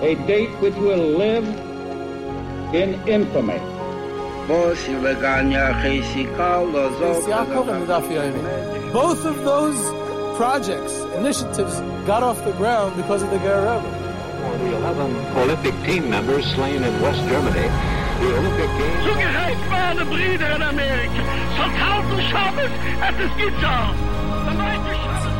A date which will live in infamy. Both of those projects, initiatives, got off the ground because of the Guerrero. The 11 Olympic team members slain in West Germany. The Olympic Games. Zugereicht waren Brüder in Amerika. Von tausend Schabes at the Skizar.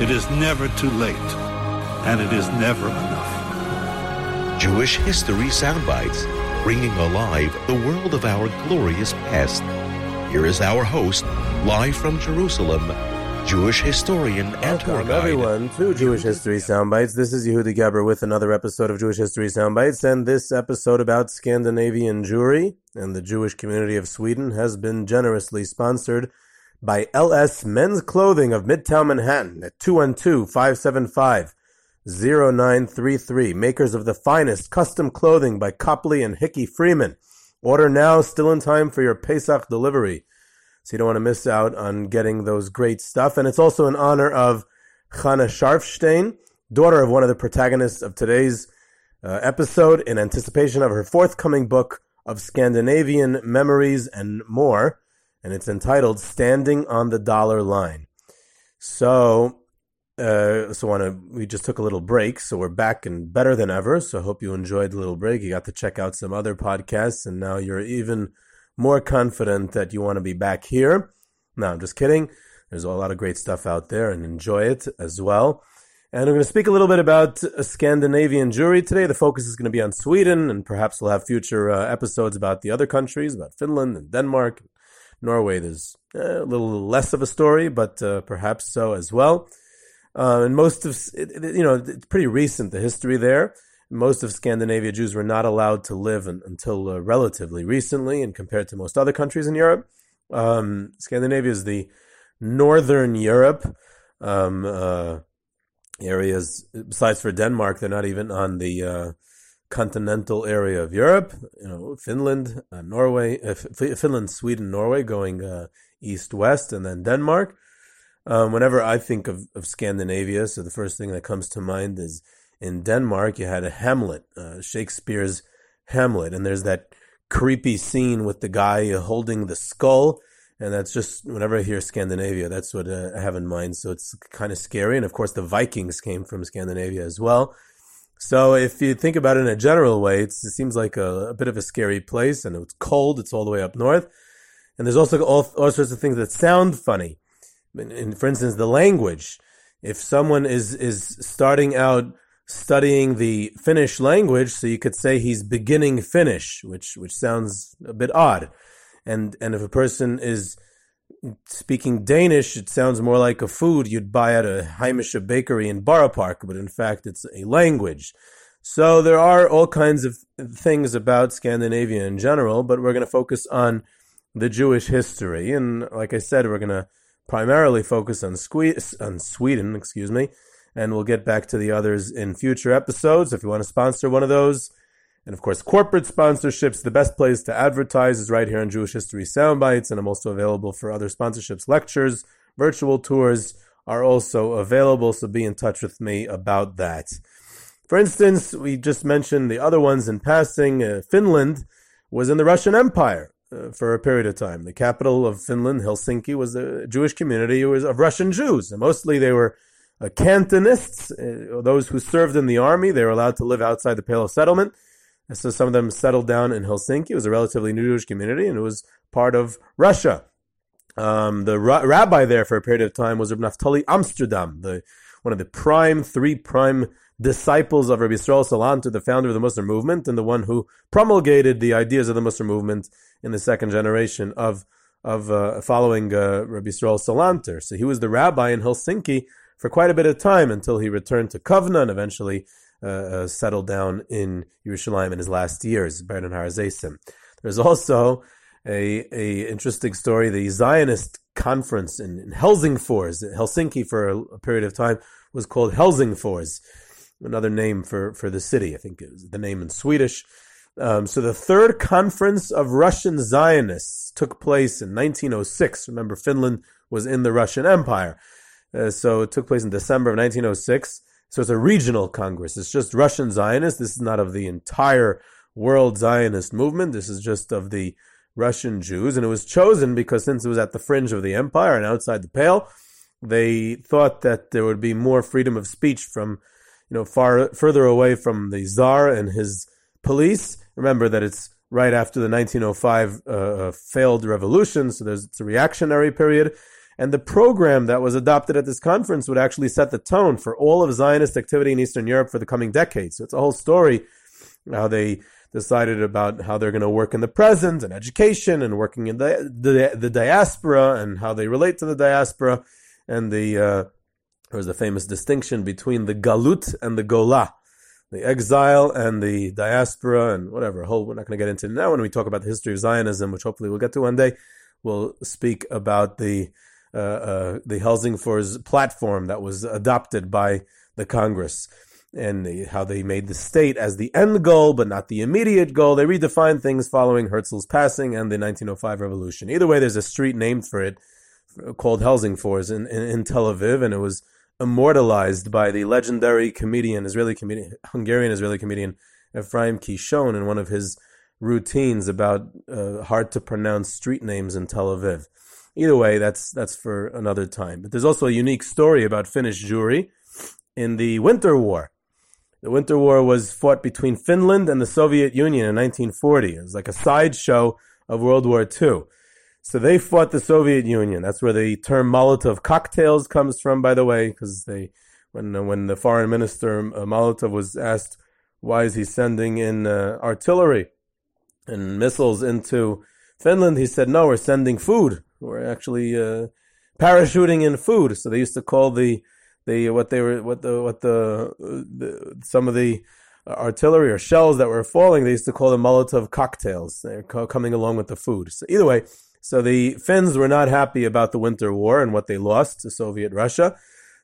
it is never too late, and it is never enough. Jewish History Soundbites, bringing alive the world of our glorious past. Here is our host, live from Jerusalem, Jewish historian and Welcome, guide, everyone, to Jewish History Soundbites. This is Yehuda Geberer with another episode of Jewish History Soundbites, and this episode about Scandinavian Jewry and the Jewish community of Sweden has been generously sponsored by LS Men's Clothing of Midtown Manhattan at 212-575-0933, makers of the finest custom clothing by Copley and Hickey Freeman. Order now, still in time for your Pesach delivery. So you don't want to miss out on getting those great stuff. And it's also in honor of Chana Sharfstein, daughter of one of the protagonists of today's uh, episode, in anticipation of her forthcoming book of Scandinavian memories and more. And it's entitled Standing on the Dollar Line. So, uh, so wanna, we just took a little break, so we're back and better than ever. So I hope you enjoyed the little break. You got to check out some other podcasts, and now you're even more confident that you want to be back here. No, I'm just kidding. There's a lot of great stuff out there and enjoy it as well. And I'm going to speak a little bit about a Scandinavian Jewry today. The focus is going to be on Sweden, and perhaps we'll have future uh, episodes about the other countries, about Finland and Denmark. Norway, there's a little less of a story, but uh, perhaps so as well. Uh, and most of, you know, it's pretty recent, the history there most of Scandinavia, Jews were not allowed to live in, until uh, relatively recently, and compared to most other countries in Europe. Um, Scandinavia is the northern Europe um, uh, areas. Besides for Denmark, they're not even on the uh, continental area of Europe. You know, Finland, uh, Norway, uh, Finland, Sweden, Norway, going uh, east-west, and then Denmark. Um, whenever I think of, of Scandinavia, so the first thing that comes to mind is in Denmark, you had a Hamlet, uh, Shakespeare's Hamlet, and there's that creepy scene with the guy holding the skull. And that's just whenever I hear Scandinavia, that's what uh, I have in mind. So it's kind of scary. And of course, the Vikings came from Scandinavia as well. So if you think about it in a general way, it seems like a, a, bit of a scary place, and it's cold. It's all the way up north, and there's also all, all sorts of things that sound funny. And for instance, the language. If someone is is starting out studying the Finnish language, so you could say he's beginning Finnish, which which sounds a bit odd. And and if a person is speaking Danish, it sounds more like a food you'd buy at a Heimische bakery in Borough Park, but in fact it's a language. So there are all kinds of things about Scandinavia in general, but we're going to focus on the Jewish history. And like I said, we're going to primarily focus on, Sque- on Sweden, excuse me, and we'll get back to the others in future episodes. If you want to sponsor one of those, and of course, corporate sponsorships, the best place to advertise is right here on Jewish History Soundbites, and I'm also available for other sponsorships, lectures, virtual tours are also available, so be in touch with me about that. For instance, we just mentioned the other ones in passing. Uh, Finland was in the Russian Empire uh, for a period of time. The capital of Finland, Helsinki, was a Jewish community was of Russian Jews, and mostly they were uh, Cantonists, uh, those who served in the army, they were allowed to live outside the Pale of Settlement. And so some of them settled down in Helsinki. It was a relatively new Jewish community, and it was part of Russia. Um, the ra- rabbi there for a period of time was Rabbi Naftali Amsterdam, the one of the prime three prime disciples of Rabbi Yisrael Salanter, the founder of the Mussar movement, and the one who promulgated the ideas of the Mussar movement in the second generation of of uh, following uh, Rabbi Yisrael Salanter. So he was the rabbi in Helsinki for quite a bit of time until he returned to Kovna and eventually uh, uh, settled down in Yerushalayim in his last years. There's also a, a interesting story. The Zionist conference in, in Helsingfors, Helsinki for a, a, period of time, was called Helsingfors, another name for, for the city. I think it was the name in Swedish. Um, so the third conference of Russian Zionists took place in 1906. Remember, Finland was in the Russian Empire. Uh, so it took place in December of 1906. So it's a regional congress. It's just Russian Zionists. This is not of the entire world Zionist movement. This is just of the Russian Jews. And it was chosen because since it was at the fringe of the empire and outside the pale, they thought that there would be more freedom of speech from, you know, far further away from the Tsar and his police. Remember that it's right after the 1905 uh, uh, failed revolution, so there's it's a reactionary period. And the program that was adopted at this conference would actually set the tone for all of Zionist activity in Eastern Europe for the coming decades. So it's a whole story how they decided about how they're going to work in the present and education and working in the, the, the diaspora and how they relate to the diaspora. And the, uh, there was a famous distinction between the galut and the gola, the exile and the diaspora and whatever. Whole, we're not going to get into now when we talk about the history of Zionism, which hopefully we'll get to one day. We'll speak about the the Helsingfors platform that was adopted by the Congress and the, how they made the state as the end goal, but not the immediate goal. They redefined things following Herzl's passing and the 1905 revolution. Either way, there's a street named for it called Helsingfors in, in, in Tel Aviv, and it was immortalized by the legendary comedian, Israeli comedian, Hungarian Israeli comedian Ephraim Kishon in one of his routines about uh, hard to pronounce street names in Tel Aviv. Either way, that's that's for another time. But there's also a unique story about Finnish Jewry in the Winter War. The Winter War was fought between Finland and the Soviet Union in 1940. It was like a sideshow of World War II. So they fought the Soviet Union. That's where the term Molotov cocktails comes from, by the way, because they, when when the foreign minister uh, Molotov was asked why is he sending in uh, artillery and missiles into Finland, he said, "No, we're sending food. We're actually uh, parachuting in food." So they used to call the the what they were what the what the, the some of the artillery or shells that were falling. They used to call them Molotov cocktails. They're co- coming along with the food. So either way, so the Finns were not happy about the Winter War and what they lost to Soviet Russia.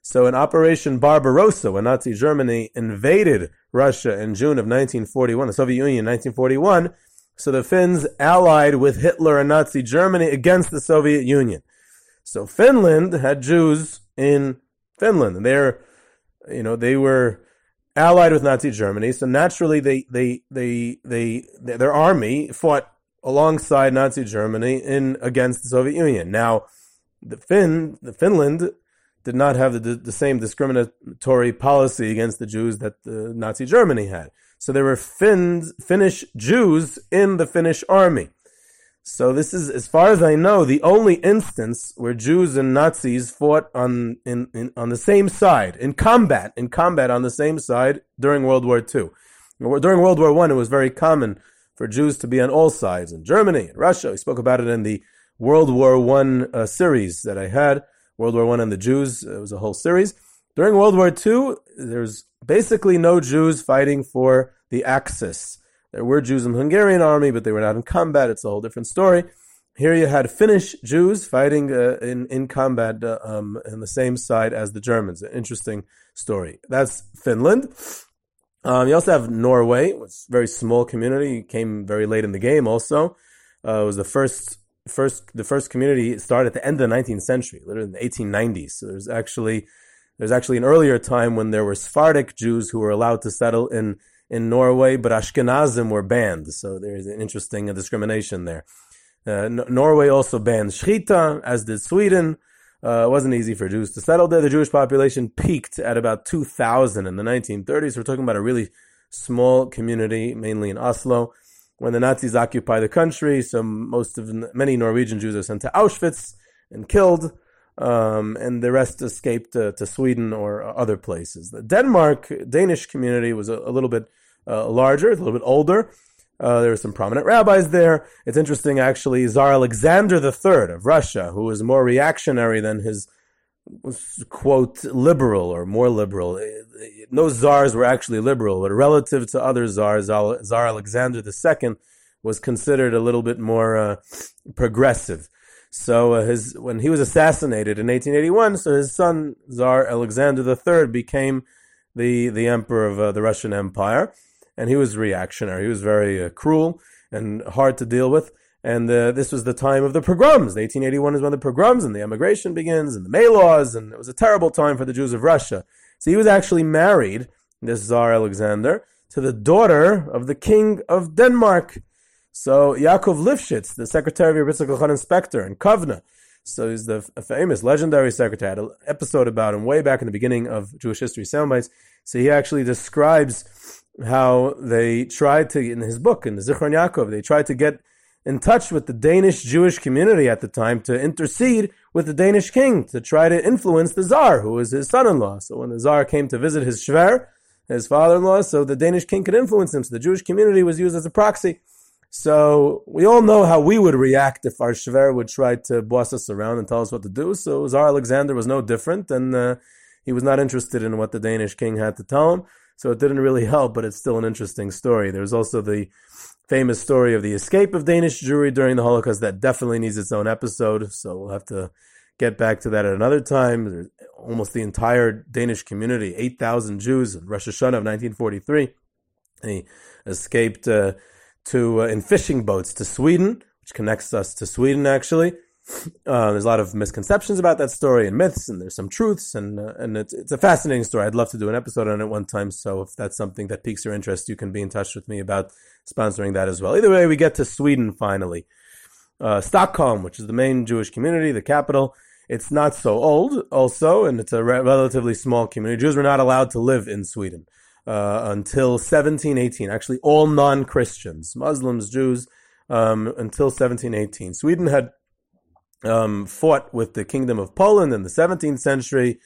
So in Operation Barbarossa, when Nazi Germany invaded Russia in June of 1941, the Soviet Union in 1941, so the Finns allied with Hitler and Nazi Germany against the Soviet Union. So Finland had Jews in Finland, and they're, you know, they were allied with Nazi Germany. So naturally, they, they, they, they, their army fought alongside Nazi Germany in against the Soviet Union. Now, the Finn, the Finland did not have the, the same discriminatory policy against the Jews that the Nazi Germany had. So there were Finns, Finnish Jews in the Finnish army. So this is, as far as I know, the only instance where Jews and Nazis fought on in, in, on the same side in combat, in combat on the same side during World War II. During World War One, it was very common for Jews to be on all sides in Germany, in Russia. We spoke about it in the World War One uh, series that I had. World War One and the Jews. It was a whole series. During World War II, there's basically no Jews fighting for the Axis. There were Jews in the Hungarian army, but they were not in combat. It's a whole different story. Here you had Finnish Jews fighting uh, in in combat uh, um, in the same side as the Germans. An interesting story. That's Finland. Um, you also have Norway. It's a very small community. came very late in the game. Also, uh, it was the first first the first community started at the end of the 19th century, literally in the 1890s. So there's actually there's actually an earlier time when there were Sephardic Jews who were allowed to settle in in Norway, but Ashkenazim were banned. So there's an interesting discrimination there. Uh, Norway also banned Shechita, as did Sweden. Uh, it wasn't easy for Jews to settle there. The Jewish population peaked at about 2,000 in the 1930s. We're talking about a really small community, mainly in Oslo. When the Nazis occupy the country, so most of many Norwegian Jews are sent to Auschwitz and killed, um, and the rest escaped to, to Sweden or other places. The Denmark Danish community was a, a little bit uh, larger, a little bit older. Uh, there were some prominent rabbis there. It's interesting, actually, Tsar Alexander III of Russia, who was more reactionary than his quote liberal or more liberal. No czars were actually liberal, but relative to other czars, Tsar Alexander II was considered a little bit more uh, progressive. So uh, his when he was assassinated in 1881, so his son Tsar Alexander III became the the emperor of uh, the Russian Empire, and he was reactionary. He was very uh, cruel and hard to deal with. And uh, this was the time of the pogroms. 1881 is when the pogroms and the emigration begins and the May laws, and it was a terrible time for the Jews of Russia. So he was actually married, this Tsar Alexander, to the daughter of the king of Denmark. So Yaakov Lifshitz, the secretary of Yitzhak Elchanan Spektor in Kovna, so he's the famous, legendary secretary. I had an episode about him way back in the beginning of Jewish History Soundbites. So he actually describes how they tried to, in his book, in the Zichron Yaakov, they tried to get in touch with the Danish Jewish community at the time to intercede with the Danish king to try to influence the Tsar, who was his son-in-law. So when the Tsar came to visit his Shver, his father-in-law, so the Danish king could influence him. So the Jewish community was used as a proxy. So we all know how we would react if our Shver would try to boss us around and tell us what to do. So Tsar Alexander was no different, and uh, he was not interested in what the Danish king had to tell him. So it didn't really help, but it's still an interesting story. There's also the famous story of the escape of Danish Jewry during the Holocaust that definitely needs its own episode. So we'll have to get back to that at another time. There's almost the entire Danish community, 8,000 Jews in Rosh Hashanah of 1943. They escaped uh, to uh, in fishing boats to Sweden, which connects us to Sweden actually. Uh, there's a lot of misconceptions about that story and myths, and there's some truths, and uh, and it's it's a fascinating story. I'd love to do an episode on it one time. So if that's something that piques your interest, you can be in touch with me about sponsoring that as well. Either way, we get to Sweden finally. Uh, Stockholm, which is the main Jewish community, the capital. It's not so old, also, and it's a re- relatively small community. Jews were not allowed to live in Sweden uh, until 1718. Actually, all non-Christians, Muslims, Jews, um, until 1718. Sweden had um, fought with the Kingdom of Poland in the 17th century.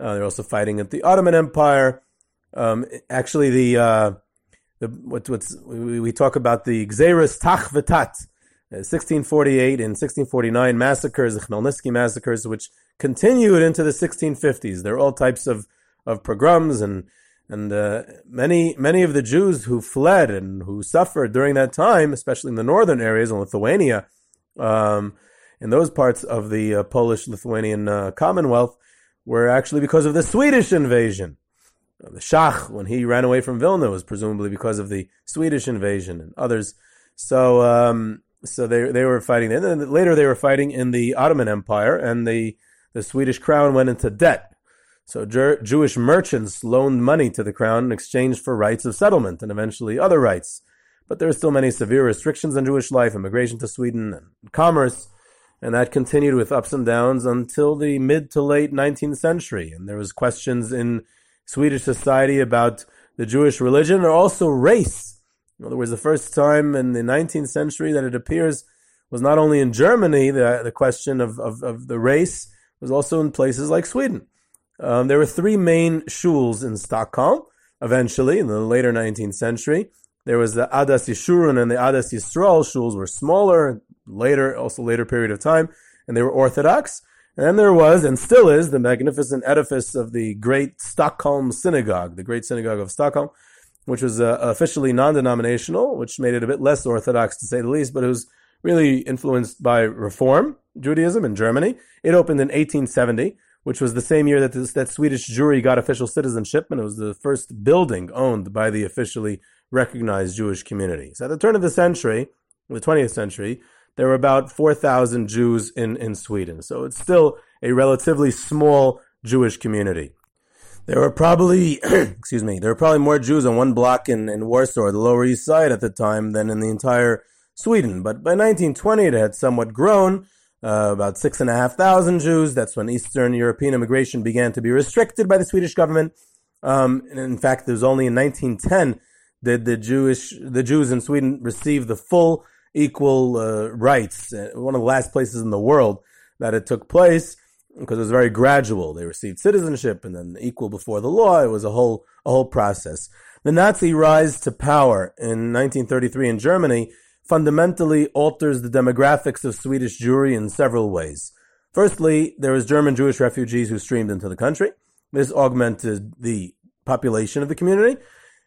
Uh, they're also fighting at the Ottoman Empire. Um, actually, the, uh, the what, what's we, we, talk about the Gzeiras Tach V'Tat, 1648 and 1649 massacres, the Khmelnytsky massacres, which continued into the 1650s. There are all types of, of pogroms and and uh, many many of the Jews who fled and who suffered during that time, especially in the northern areas in Lithuania, um, in those parts of the uh, Polish-Lithuanian uh, Commonwealth, were actually because of the Swedish invasion. The Shach, when he ran away from Vilna, was presumably because of the Swedish invasion and others. So, um, so they they were fighting. And then later they were fighting in the Ottoman Empire, and the the Swedish crown went into debt so Jer- Jewish merchants loaned money to the crown in exchange for rights of settlement and eventually other rights. But there are still many severe restrictions on Jewish life, immigration to Sweden, and commerce, and that continued with ups and downs until the mid to late 19th century. And there was questions in Swedish society about the Jewish religion or also race. In other words, the first time in the 19th century that it appears was not only in Germany, the, the question of, of, of the race was also in places like Sweden. Um, there were three main shuls in Stockholm. Eventually, in the later 19th century, there was the Adas Yeshurun and the Adas Yisrael shuls were smaller. Later, also later period of time, and they were Orthodox. And then there was, and still is, the magnificent edifice of the great Stockholm Synagogue, the great synagogue of Stockholm, which was uh, officially non-denominational, which made it a bit less orthodox to say the least, but it was really influenced by Reform Judaism in Germany. It opened in 1870 which was the same year that this, that Swedish Jewry got official citizenship, and it was the first building owned by the officially recognized Jewish community. So at the turn of the century, the 20th century, there were about 4,000 Jews in, in Sweden. So it's still a relatively small Jewish community. There were probably, excuse me, there were probably more Jews on one block in, in Warsaw, the Lower East Side at the time, than in the entire Sweden. But by 1920, it had somewhat grown uh, about six and a half thousand Jews. That's when Eastern European immigration began to be restricted by the Swedish government. Um, and in fact, it was only in 1910 did the Jewish the Jews in Sweden receive the full equal uh, rights. Uh, one of the last places in the world that it took place because it was very gradual. They received citizenship and then equal before the law. It was a whole a whole process. The Nazi rise to power in 1933 in Germany fundamentally alters the demographics of Swedish Jewry in several ways. Firstly, there was German Jewish refugees who streamed into the country. This augmented the population of the community.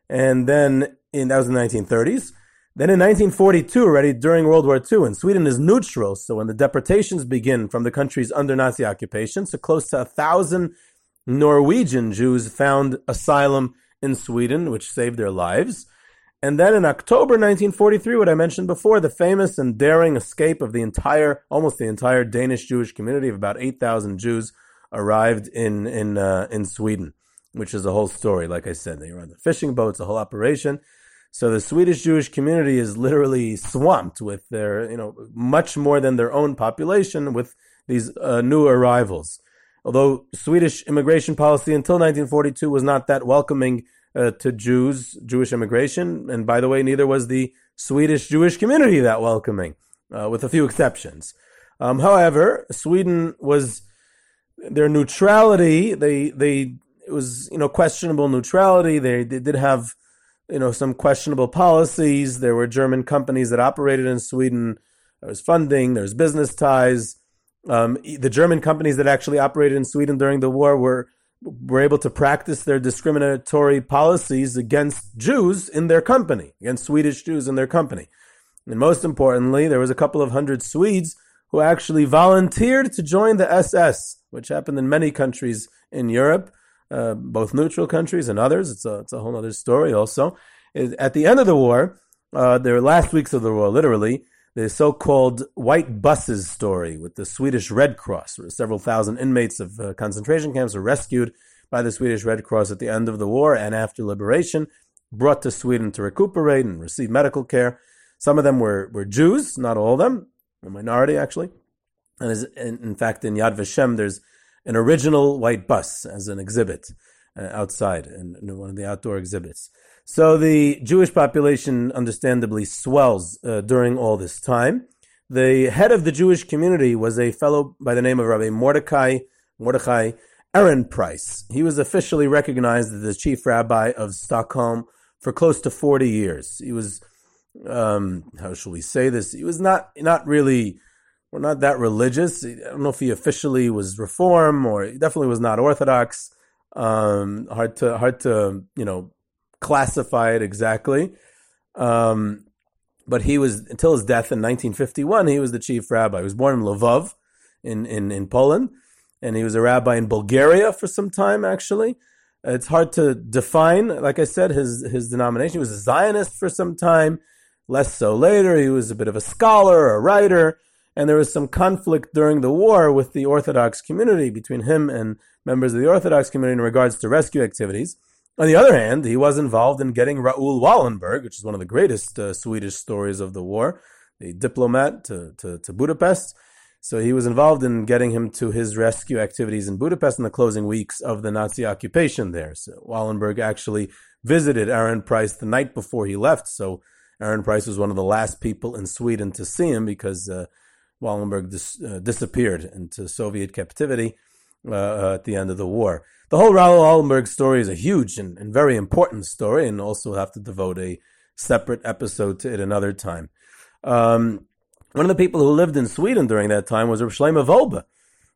And then in, that was the 1930s. Then in 1942, already during World War II, and Sweden is neutral, so when the deportations begin from the countries under Nazi occupation, so close to a thousand Norwegian Jews found asylum in Sweden, which saved their lives. And then in October 1943, what I mentioned before, the famous and daring escape of the entire, almost the entire Danish Jewish community of about 8,000 Jews arrived in, in, uh, in Sweden, which is a whole story. Like I said, they were on the fishing boats, a whole operation. So the Swedish Jewish community is literally swamped with their, you know, much more than their own population with these uh, new arrivals. Although Swedish immigration policy until 1942 was not that welcoming uh, to Jews, Jewish immigration, and by the way, neither was the Swedish Jewish community that welcoming, uh, with a few exceptions. Um, however, Sweden was their neutrality. They they it was you know questionable neutrality. They they did have you know, some questionable policies. There were German companies that operated in Sweden. There was funding. There's business ties. Um, the German companies that actually operated in Sweden during the war were were able to practice their discriminatory policies against Jews in their company, against Swedish Jews in their company. And most importantly, there was a couple of hundred Swedes who actually volunteered to join the SS, which happened in many countries in Europe. Uh, both neutral countries and others. It's a, it's a whole other story also. At the end of the war, uh, the last weeks of the war, literally, the so-called white buses story with the Swedish Red Cross, where several thousand inmates of uh, concentration camps were rescued by the Swedish Red Cross at the end of the war and after liberation, brought to Sweden to recuperate and receive medical care. Some of them were, were Jews, not all of them, a minority actually. And in, in fact, in Yad Vashem, there's an original white bus as an exhibit uh, outside in, in, one of the outdoor exhibits. So the Jewish population understandably swells uh, during all this time. The head of the Jewish community was a fellow by the name of Rabbi Mordecai Mordecai Ehrenpreis. He was officially recognized as the chief rabbi of Stockholm for close to 40 years. He was, um, how shall we say this? He was not, not really we're not that religious. I don't know if he officially was Reform or he definitely was not Orthodox. Um, hard to hard to you know classify it exactly. Um, but he was until his death in 1951. He was the chief rabbi. He was born in Lvov, in in in Poland, and he was a rabbi in Bulgaria for some time. Actually, it's hard to define. Like I said, his his denomination. He was a Zionist for some time. Less so later. He was a bit of a scholar, a writer and there was some conflict during the war with the Orthodox community between him and members of the Orthodox community in regards to rescue activities. On the other hand, he was involved in getting Raoul Wallenberg, which is one of the greatest uh, Swedish stories of the war, a diplomat to, to, to, Budapest. So he was involved in getting him to his rescue activities in Budapest in the closing weeks of the Nazi occupation there. So Wallenberg actually visited Ehrenpreis the night before he left. So Ehrenpreis was one of the last people in Sweden to see him because uh, Wallenberg dis, uh, disappeared into Soviet captivity uh, uh, at the end of the war. The whole Raoul Wallenberg story is a huge and, and, very important story, and also have to devote a separate episode to it another time. Um, one of the people who lived in Sweden during that time was Rav Shlomo Wolbe,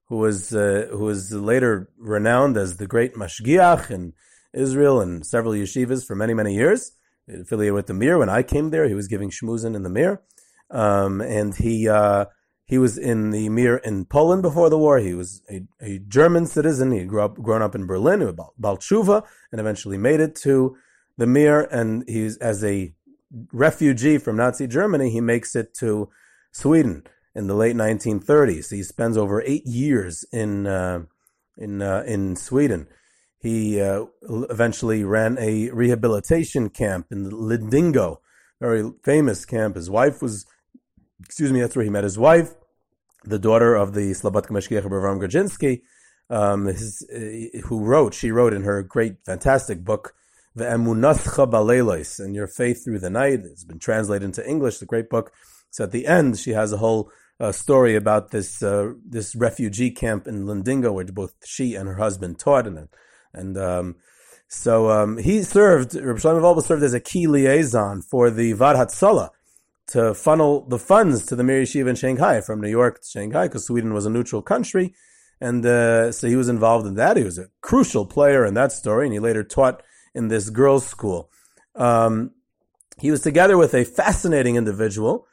who was uh, who was later renowned as the great mashgiach in Israel and several yeshivas for many many years. Affiliated with the Mir. When I came there, he was giving shmuzin in the Mir, um, and he uh, he was in the Mir in Poland before the war. He was a, a German citizen. He grew up, grown up in Berlin, Balchuva, and eventually made it to the Mir. And he's as a refugee from Nazi Germany, he makes it to Sweden in the late 1930s. He spends over eight years in uh, in uh, in Sweden. He uh, eventually ran a rehabilitation camp in Lindingo, very famous camp. His wife was, excuse me, that's where he met his wife the daughter of the Slobodka Mashgiach Avram Grodzinski, um, his, uh, who wrote, she wrote in her great, fantastic book, The Emunascha Baleilos, and Your Faith Through the Night. It's been translated into English, the great book. So at the end, she has a whole uh, story about this uh, this refugee camp in Lindingo, where both she and her husband taught, and and um, so um, he served. Rabbi Shlomo served as a key liaison for the Vaad Hatzalah, to funnel the funds to the Mir Yeshiva in Shanghai from New York to Shanghai because Sweden was a neutral country. And uh, so he was involved in that. He was a crucial player in that story, and he later taught in this girls' school. Um, he was together with a fascinating individual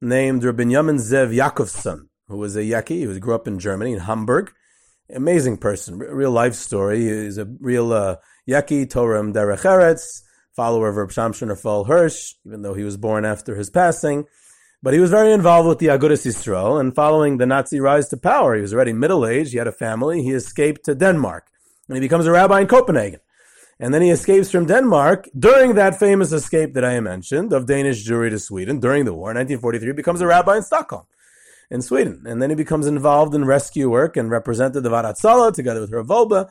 named Rabbi Yamin Zev Yakovson, who was a Yekke. He was, grew up in Germany, in Hamburg. Amazing person, real life story. He's a real uh, Yekke, Torah Derech Eretz, follower of Reb Shamshon Raphael Hirsch, even though he was born after his passing. But he was very involved with the Agudas Yisrael, and following the Nazi rise to power, he was already middle-aged, he had a family, he escaped to Denmark, and he becomes a rabbi in Copenhagen. And then he escapes from Denmark during that famous escape that I mentioned of Danish Jewry to Sweden during the war. In 1943, becomes a rabbi in Stockholm, in Sweden. And then he becomes involved in rescue work and represented the Vaad Hatzalah together with Rav Wolbe.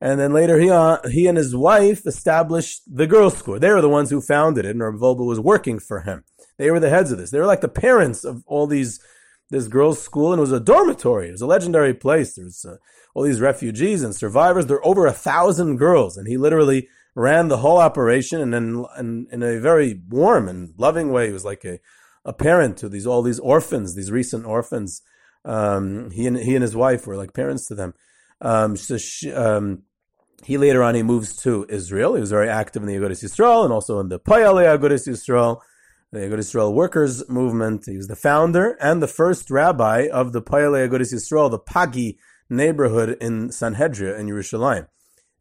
And then later he, uh, he and his wife established the girls' school. They were the ones who founded it, and Rav Wolbe was working for him. They were the heads of this. They were like the parents of all these, this girls' school, and it was a dormitory. It was a legendary place. There was uh, all these refugees and survivors. There were over a thousand girls, and he literally ran the whole operation and then in, in a very warm and loving way. He was like a, a parent to these all these orphans, these recent orphans. Um, he and he and his wife were like parents to them. Um, so she, um, he later on he moves to Israel. He was very active in the Agudas Yisrael and also in the Poalei Agudas Yisrael, the Agudas Yisrael Workers Movement. He was the founder and the first rabbi of the Poalei Agudas Yisrael, the Pagi neighborhood in Sanhedria in Yerushalayim.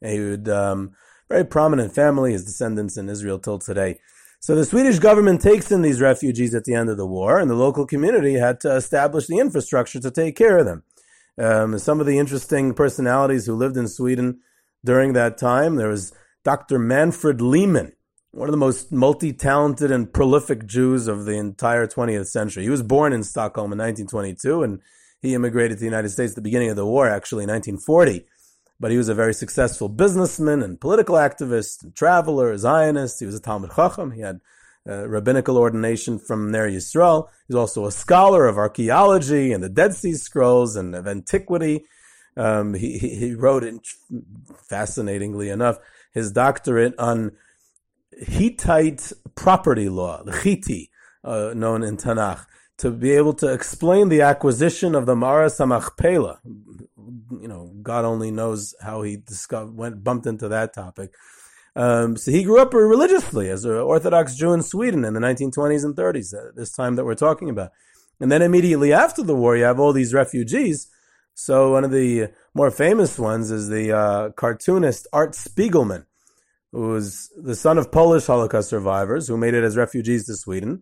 He would um, very prominent family, his descendants in Israel till today. So the Swedish government takes in these refugees at the end of the war, and the local community had to establish the infrastructure to take care of them. Um, some of the interesting personalities who lived in Sweden during that time, there was Dr. Manfred Lehman, one of the most multi-talented and prolific Jews of the entire 20th century. He was born in Stockholm in 1922, and he immigrated to the United States at the beginning of the war, actually in 1940. But he was a very successful businessman and political activist, and traveler, Zionist. He was a Talmud Chacham. He had uh, rabbinical ordination from Ner Yisrael. He's also a scholar of archaeology and the Dead Sea Scrolls and of antiquity. Um, he, he, wrote, in, fascinatingly enough, his doctorate on Hittite property law, the Chiti, uh, known in Tanakh to be able to explain the acquisition of the Maaras Hamachpela. You know, God only knows how he discovered, went bumped into that topic. Um, so he grew up religiously as an Orthodox Jew in Sweden in the 1920s and 30s, uh, this time that we're talking about. And then immediately after the war, you have all these refugees. So one of the more famous ones is the uh, cartoonist Art Spiegelman, who was the son of Polish Holocaust survivors who made it as refugees to Sweden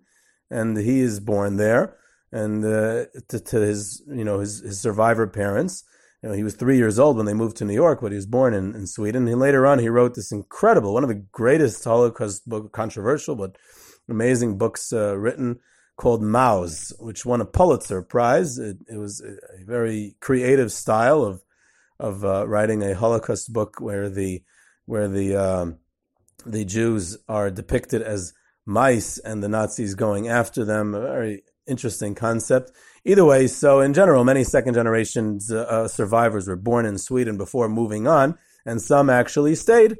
and he is born there, and uh, to, to, his you know his, his survivor parents. You know, he was three years old when they moved to New York, but he was born in, in Sweden. And later on, he wrote this incredible, one of the greatest Holocaust book, controversial but amazing books uh, written called Maus, which won a Pulitzer Prize. It, it was a, very creative style of of uh, writing a Holocaust book where the where the um, the Jews are depicted as mice and the Nazis going after them. A very interesting concept. Either way, so in general, many second generation uh, survivors were born in Sweden before moving on, and some actually stayed.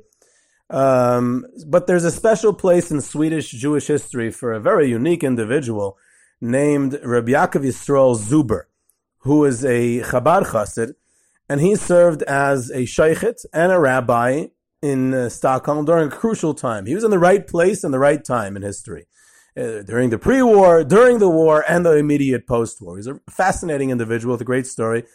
Um, but there's a special place in Swedish Jewish history for a very unique individual named Rabbi Yaakov Yisrael Zuber, who is a Chabad Chassid, and he served as a sheikhet and a rabbi in uh, Stockholm during a crucial time. He was in the right place and the right time in history. Uh, during the pre-war, during the war, and the immediate post-war. He's a fascinating individual with a great story.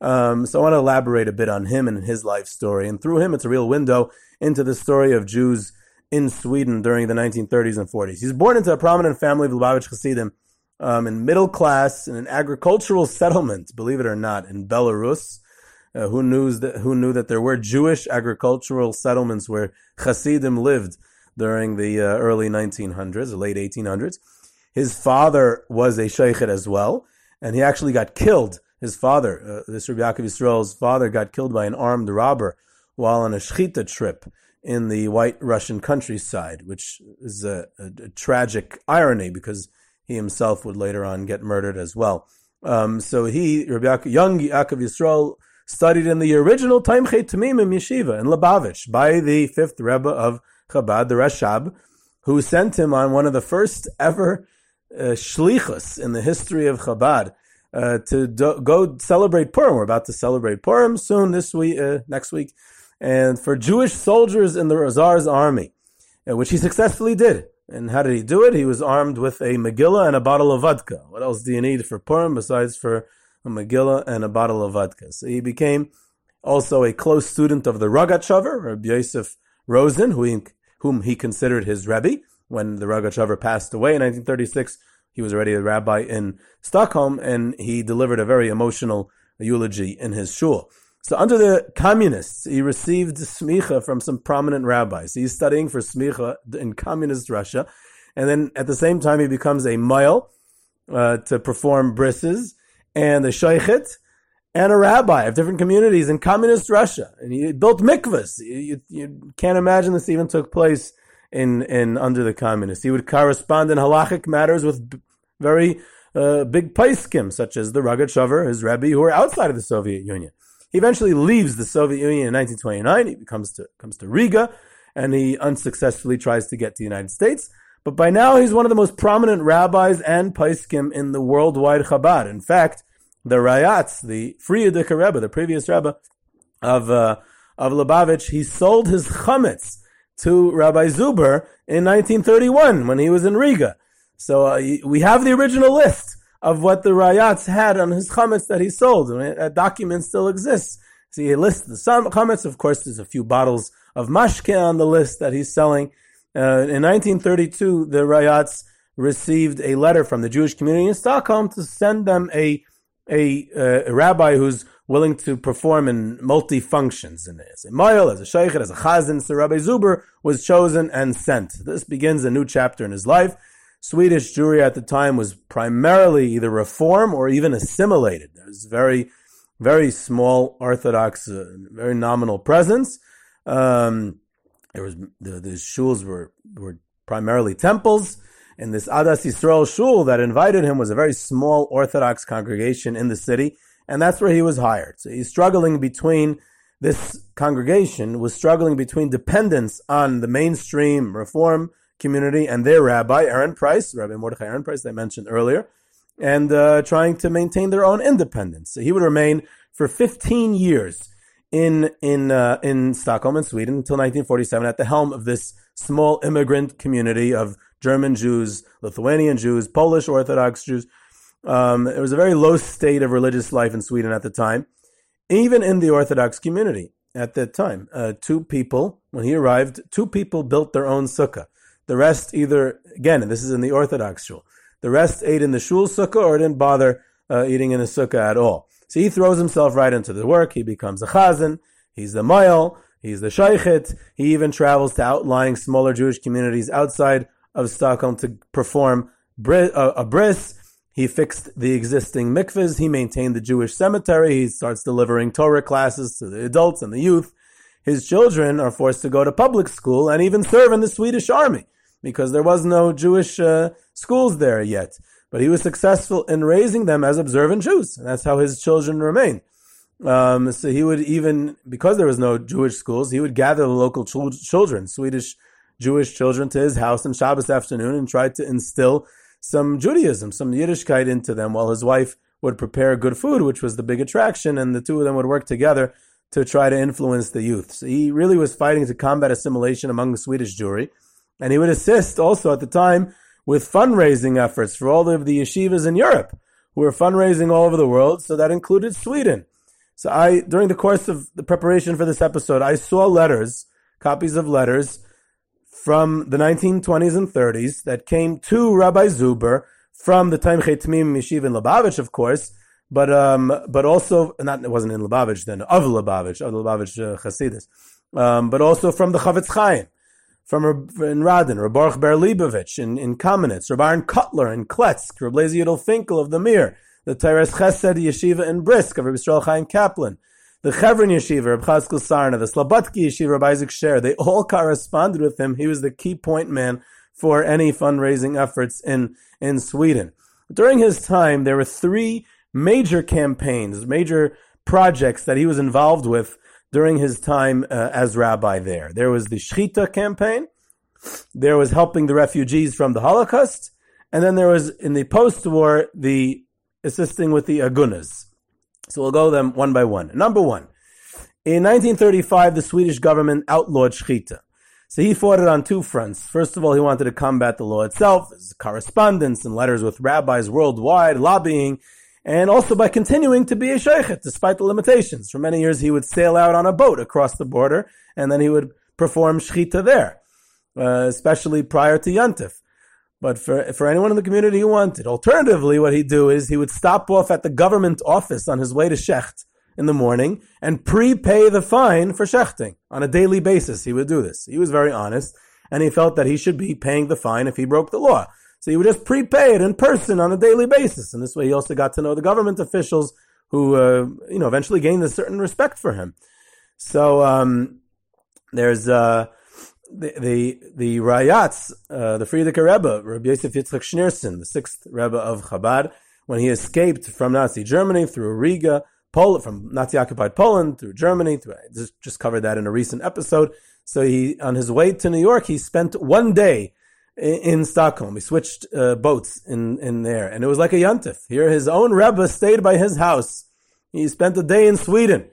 Um, so I want to elaborate a bit on him and his life story. And through him, it's a real window into the story of Jews in Sweden during the 1930s and 40s. He's born into a prominent family of Lubavitch Hasidim um, in middle class in an agricultural settlement, believe it or not, in Belarus. Uh, who knew that who knew that there were Jewish agricultural settlements where Hasidim lived during the uh, early 1900s, late 1800s. His father was a sheikhet as well, and he actually got killed. His father, uh, this Rabbi Yaakov Yisrael's father, got killed by an armed robber while on a shechita trip in the white Russian countryside, which is a, a, a tragic irony because he himself would later on get murdered as well. Um, so he, Rabbi Yaakov, young Yaakov Yisrael, studied in the original Tomchei Temimim yeshiva in Lubavitch by the fifth Rebbe of Chabad, the Rashab, who sent him on one of the first ever uh, shlichus in the history of Chabad uh, to do, go celebrate Purim. We're about to celebrate Purim soon this week, uh, next week, and for Jewish soldiers in the Tsar's army, uh, which he successfully did. And how did he do it? He was armed with a Megillah and a bottle of vodka. What else do you need for Purim besides for a Megillah and a bottle of vodka? So he became also a close student of the Rogatchover, Rabbi Yosef Rosen, who he, whom he considered his Rebbe. When the Rogatchover passed away in 1936, he was already a rabbi in Stockholm, and he delivered a very emotional eulogy in his shul. So under the communists, he received smicha from some prominent rabbis. He's studying for smicha in communist Russia, and then at the same time he becomes a mile uh, to perform brisses and the shaykhit and a rabbi of different communities in communist Russia. And he built mikvahs. You, you, can't imagine this even took place in, in under the communists. He would correspond in halachic matters with very uh, big paiskim, such as the Rogatchover, his rebbe, who were outside of the Soviet Union. He eventually leaves the Soviet Union in 1929. He comes to comes to Riga, and he unsuccessfully tries to get to the United States. But by now, he's one of the most prominent rabbis and paiskim in the worldwide Chabad. In fact, the Rayatz, the Frierdiker Rebbe, the previous Rebbe of uh, of Lubavitch, he sold his chametz to Rabbi Zuber in 1931 when he was in Riga. So uh, we have the original list of what the Rayatz had on his chametz that he sold. And that document still exists. So he lists the chametz. Of course, there's a few bottles of mashke on the list that he's selling. Uh, in 1932, the Rayatz received a letter from the Jewish community in Stockholm to send them a a, uh, a rabbi who's willing to perform in multi functions in as a moil, as a sheikh, as a chazan. So Rabbi Zuber was chosen and sent. This begins a new chapter in his life. Swedish Jewry at the time was primarily either reform or even assimilated. There was very, very small Orthodox, uh, very nominal presence. Um, there was the, the shuls were were primarily temples. And this Adas Yisrael shul that invited him was a very small Orthodox congregation in the city, and that's where he was hired. So he's struggling between this congregation was struggling between dependence on the mainstream Reform community and their rabbi Ehrenpreis, Rabbi Mordechai Ehrenpreis, I mentioned earlier, and uh, trying to maintain their own independence. So he would remain for 15 years in in uh, in Stockholm in Sweden until 1947 at the helm of this small immigrant community of German Jews, Lithuanian Jews, Polish Orthodox Jews. Um, it was a very low state of religious life in Sweden at the time, even in the Orthodox community at that time. Uh, two people, when he arrived, two people built their own sukkah. The rest either, again, this is in the Orthodox shul, the rest ate in the shul sukkah or didn't bother uh, eating in the sukkah at all. So he throws himself right into the work. He becomes a chazan. He's the mayal. He's the shaykhit. He even travels to outlying smaller Jewish communities outside of Stockholm to perform a bris. He fixed the existing mikvahs. He maintained the Jewish cemetery. He starts delivering Torah classes to the adults and the youth. His children are forced to go to public school and even serve in the Swedish army because there was no Jewish uh, schools there yet. But he was successful in raising them as observant Jews. And that's how his children remain. Um, so he would even, because there was no Jewish schools, he would gather the local ch- children, Swedish Jewish children to his house on Shabbos afternoon and tried to instill some Judaism, some Yiddishkeit into them while his wife would prepare good food, which was the big attraction, and the two of them would work together to try to influence the youth. So he really was fighting to combat assimilation among the Swedish Jewry, and he would assist also at the time with fundraising efforts for all of the yeshivas in Europe who were fundraising all over the world. So that included Sweden. So I, during the course of the preparation for this episode, I saw letters, copies of letters from the 1920s and 30s that came to Rabbi Zuber from the Tomchei Temimim Yeshiva in Lubavitch, of course, but um, but also not it wasn't in Lubavitch then of Lubavitch of Lubavitch uh, Hasidus, um, but also from the Chafetz Chaim, from in Radin, Reb Baruch Ber Leibovich in in Kamenetz, Rabbi Kotler in Kletsk, Rabbi Yidel Finkel of the Mir, the Toras Chesed Yeshiva in Brisk of Rabbi Yisrael Chaim Kaplan, the Chevron Yeshiva, Reb Chazkel Sarna, the Slobodki Yeshiva, Reb Isaac Sher, they all corresponded with him. He was the key point man for any fundraising efforts in, in Sweden. During his time, there were three major campaigns, major projects that he was involved with during his time uh, as rabbi there. There was the Shchita campaign, there was helping the refugees from the Holocaust, And then there was in the post-war the assisting with the agunas. So we'll go them one by one. Number one, in 1935, the Swedish government outlawed shechita. So he fought it on two fronts. First of all, he wanted to combat the law itself, his correspondence and letters with rabbis worldwide, lobbying, and also by continuing to be a sheikhet, despite the limitations. For many years, he would sail out on a boat across the border, and then he would perform shechita there, uh, especially prior to Yantif. But for, for anyone in the community who wanted, alternatively, what he'd do is he would stop off at the government office on his way to Shecht in the morning and prepay the fine for shechting on a daily basis. He would do this. He was very honest and he felt that he should be paying the fine if he broke the law. So he would just prepay it in person on a daily basis. And this way he also got to know the government officials who, uh, you know, eventually gained a certain respect for him. So, um, there's, uh, the the, the Rayatz, uh, the Frierdiker Rebbe, Rabbi Yosef Yitzchak Schneerson, the sixth Rebbe of Chabad, when he escaped from Nazi Germany through Riga, Poland, from Nazi occupied Poland through Germany, through, just, just covered that in a recent episode. So he, on his way to New York, he spent one day in, in Stockholm. He switched uh, boats in, in there, and it was like a yontif. Here, his own Rebbe stayed by his house. He spent a day in Sweden.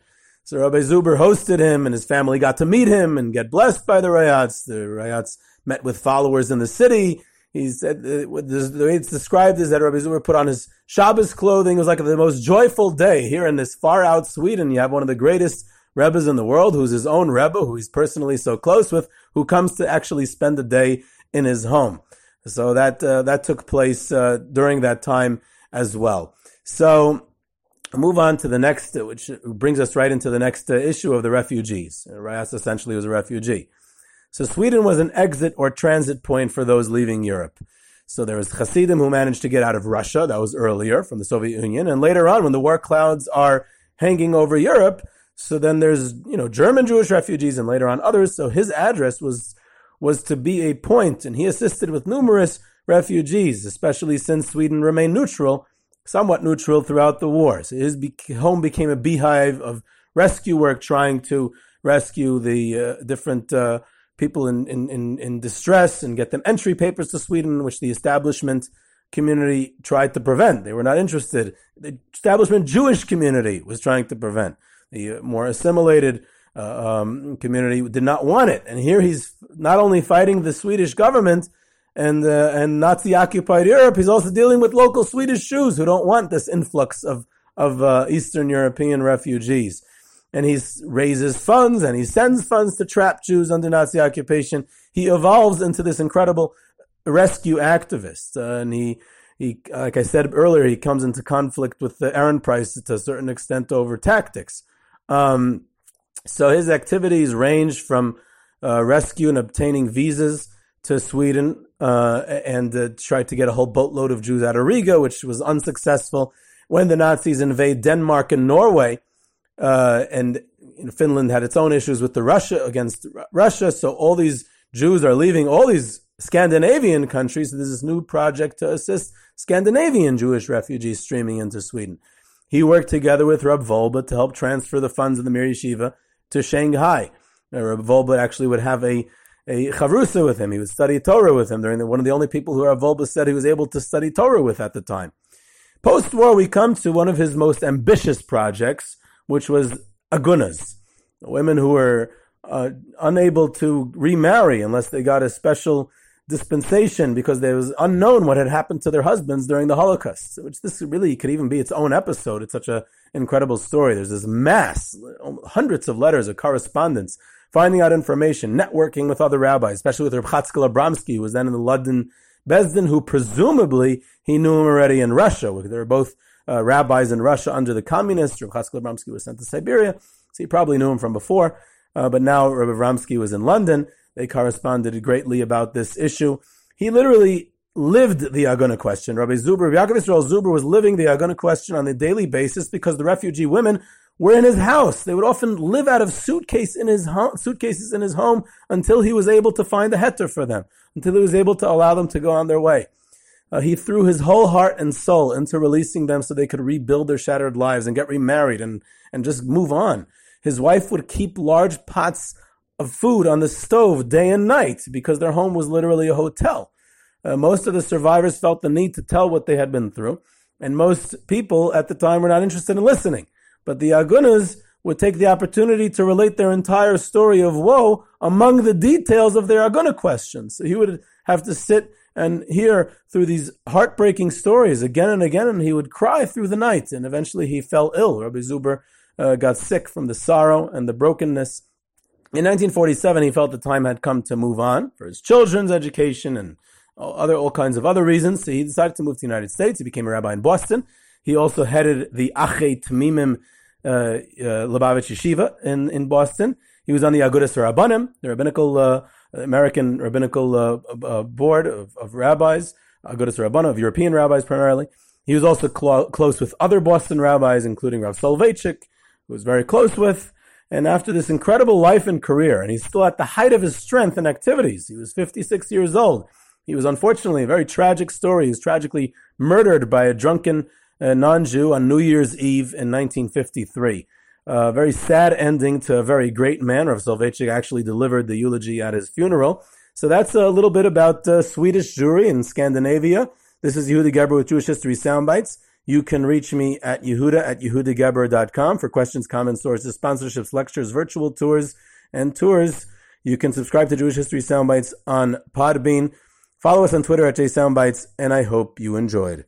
So Rabbi Zuber hosted him, and his family got to meet him and get blessed by the Rayatz. The Rayatz met with followers in the city. He said uh, the way it's described is that Rabbi Zuber put on his Shabbos clothing. It was like the most joyful day here in this far out Sweden. You have one of the greatest Rebbes in the world, who's his own Rebbe, who he's personally so close with, who comes to actually spend the day in his home. So that uh, that took place uh, during that time as well. So move on to the next, uh, which brings us right into the next uh, issue of the refugees. Rayatz essentially was a refugee. So Sweden was an exit or transit point for those leaving Europe. So there was Hasidim who managed to get out of Russia. That was earlier from the Soviet Union. And later on, when the war clouds are hanging over Europe, so then there's, you know, German Jewish refugees and later on others. So his address was, was to be a point and he assisted with numerous refugees, especially since Sweden remained neutral somewhat neutral throughout the war. So his home became a beehive of rescue work, trying to rescue the uh, different uh, people in, in, in, distress and get them entry papers to Sweden, which the establishment community tried to prevent. They were not interested. The establishment Jewish community was trying to prevent. The uh, more assimilated uh, um, community did not want it. And here he's not only fighting the Swedish government, and uh, and Nazi occupied Europe, he's also dealing with local Swedish Jews who don't want this influx of of uh, Eastern European refugees. And he raises funds and he sends funds to trap Jews under Nazi occupation. He evolves into this incredible rescue activist, uh, and he he like I said earlier, he comes into conflict with the Ehrenpreis to a certain extent over tactics. Um, so his activities range from uh, rescue and obtaining visas to Sweden uh, and uh, tried to get a whole boatload of Jews out of Riga, which was unsuccessful. When the Nazis invade Denmark and Norway, uh, and you know, Finland had its own issues with the Russia against Russia, so all these Jews are leaving all these Scandinavian countries. There's this new project to assist Scandinavian Jewish refugees streaming into Sweden. He worked together with Rav Wolbe to help transfer the funds of the Mir Yeshiva to Shanghai. Rav Wolbe actually would have a a chavrusa with him. He would study Torah with him. During the, one of the only people who Rav Wolbe said he was able to study Torah with at the time. Post-war, we come to one of his most ambitious projects, which was agunas, women who were uh, unable to remarry unless they got a special dispensation because it was unknown what had happened to their husbands during the Holocaust. Which this really could even be its own episode. It's such an incredible story. There's this mass, hundreds of letters of correspondence finding out information, networking with other rabbis, especially with Reb Chatzkel Abramsky, who was then in the London Beis Din, who presumably he knew him already in Russia. They were both uh, rabbis in Russia under the communists. Reb Chatzkel Abramsky was sent to Siberia, so he probably knew him from before. Uh, but now Reb Abramsky was in London. They corresponded greatly about this issue. He literally lived the Aguna question. Rabbi Zuber, Yaakov Israel Zuber was living the Aguna question on a daily basis because the refugee women were in his house. They would often live out of suitcase in his home, suitcases in his home until he was able to find a heter for them, until he was able to allow them to go on their way. Uh, he threw his whole heart and soul into releasing them so they could rebuild their shattered lives and get remarried and, and just move on. His wife would keep large pots of food on the stove day and night because their home was literally a hotel. Uh, most of the survivors felt the need to tell what they had been through, and most people at the time were not interested in listening. But the Agunas would take the opportunity to relate their entire story of woe among the details of their Aguna questions. So he would have to sit and hear through these heartbreaking stories again and again, and he would cry through the night. And eventually he fell ill. Rabbi Zuber uh, got sick from the sorrow and the brokenness. In 1947, he felt the time had come to move on for his children's education and other all kinds of other reasons. So he decided to move to the United States. He became a rabbi in Boston. He also headed the Achei Temimim uh, uh, Lubavitch Yeshiva in, in Boston. He was on the Agudas Rabbanim, the rabbinical uh, American rabbinical uh, board of, of rabbis, Agudas Rabbanim, of European rabbis primarily. He was also clo- close with other Boston rabbis, including Rav Soloveitchik, who was very close with. And after this incredible life and career, and he's still at the height of his strength and activities, he was 56 years old. He was unfortunately a very tragic story. He was tragically murdered by a drunken uh, non-Jew on New Year's Eve in 1953. A uh, very sad ending to a very great man. Rav Soloveitchik actually delivered the eulogy at his funeral. So that's a little bit about uh, Swedish Jewry in Scandinavia. This is Yehuda Geberer with Jewish History Soundbites. You can reach me at Yehuda at YehudaGeberer.com for questions, comments, sources, sponsorships, lectures, virtual tours, and tours. You can subscribe to Jewish History Soundbites on Podbean. Follow us on Twitter at JSoundbites, and I hope you enjoyed.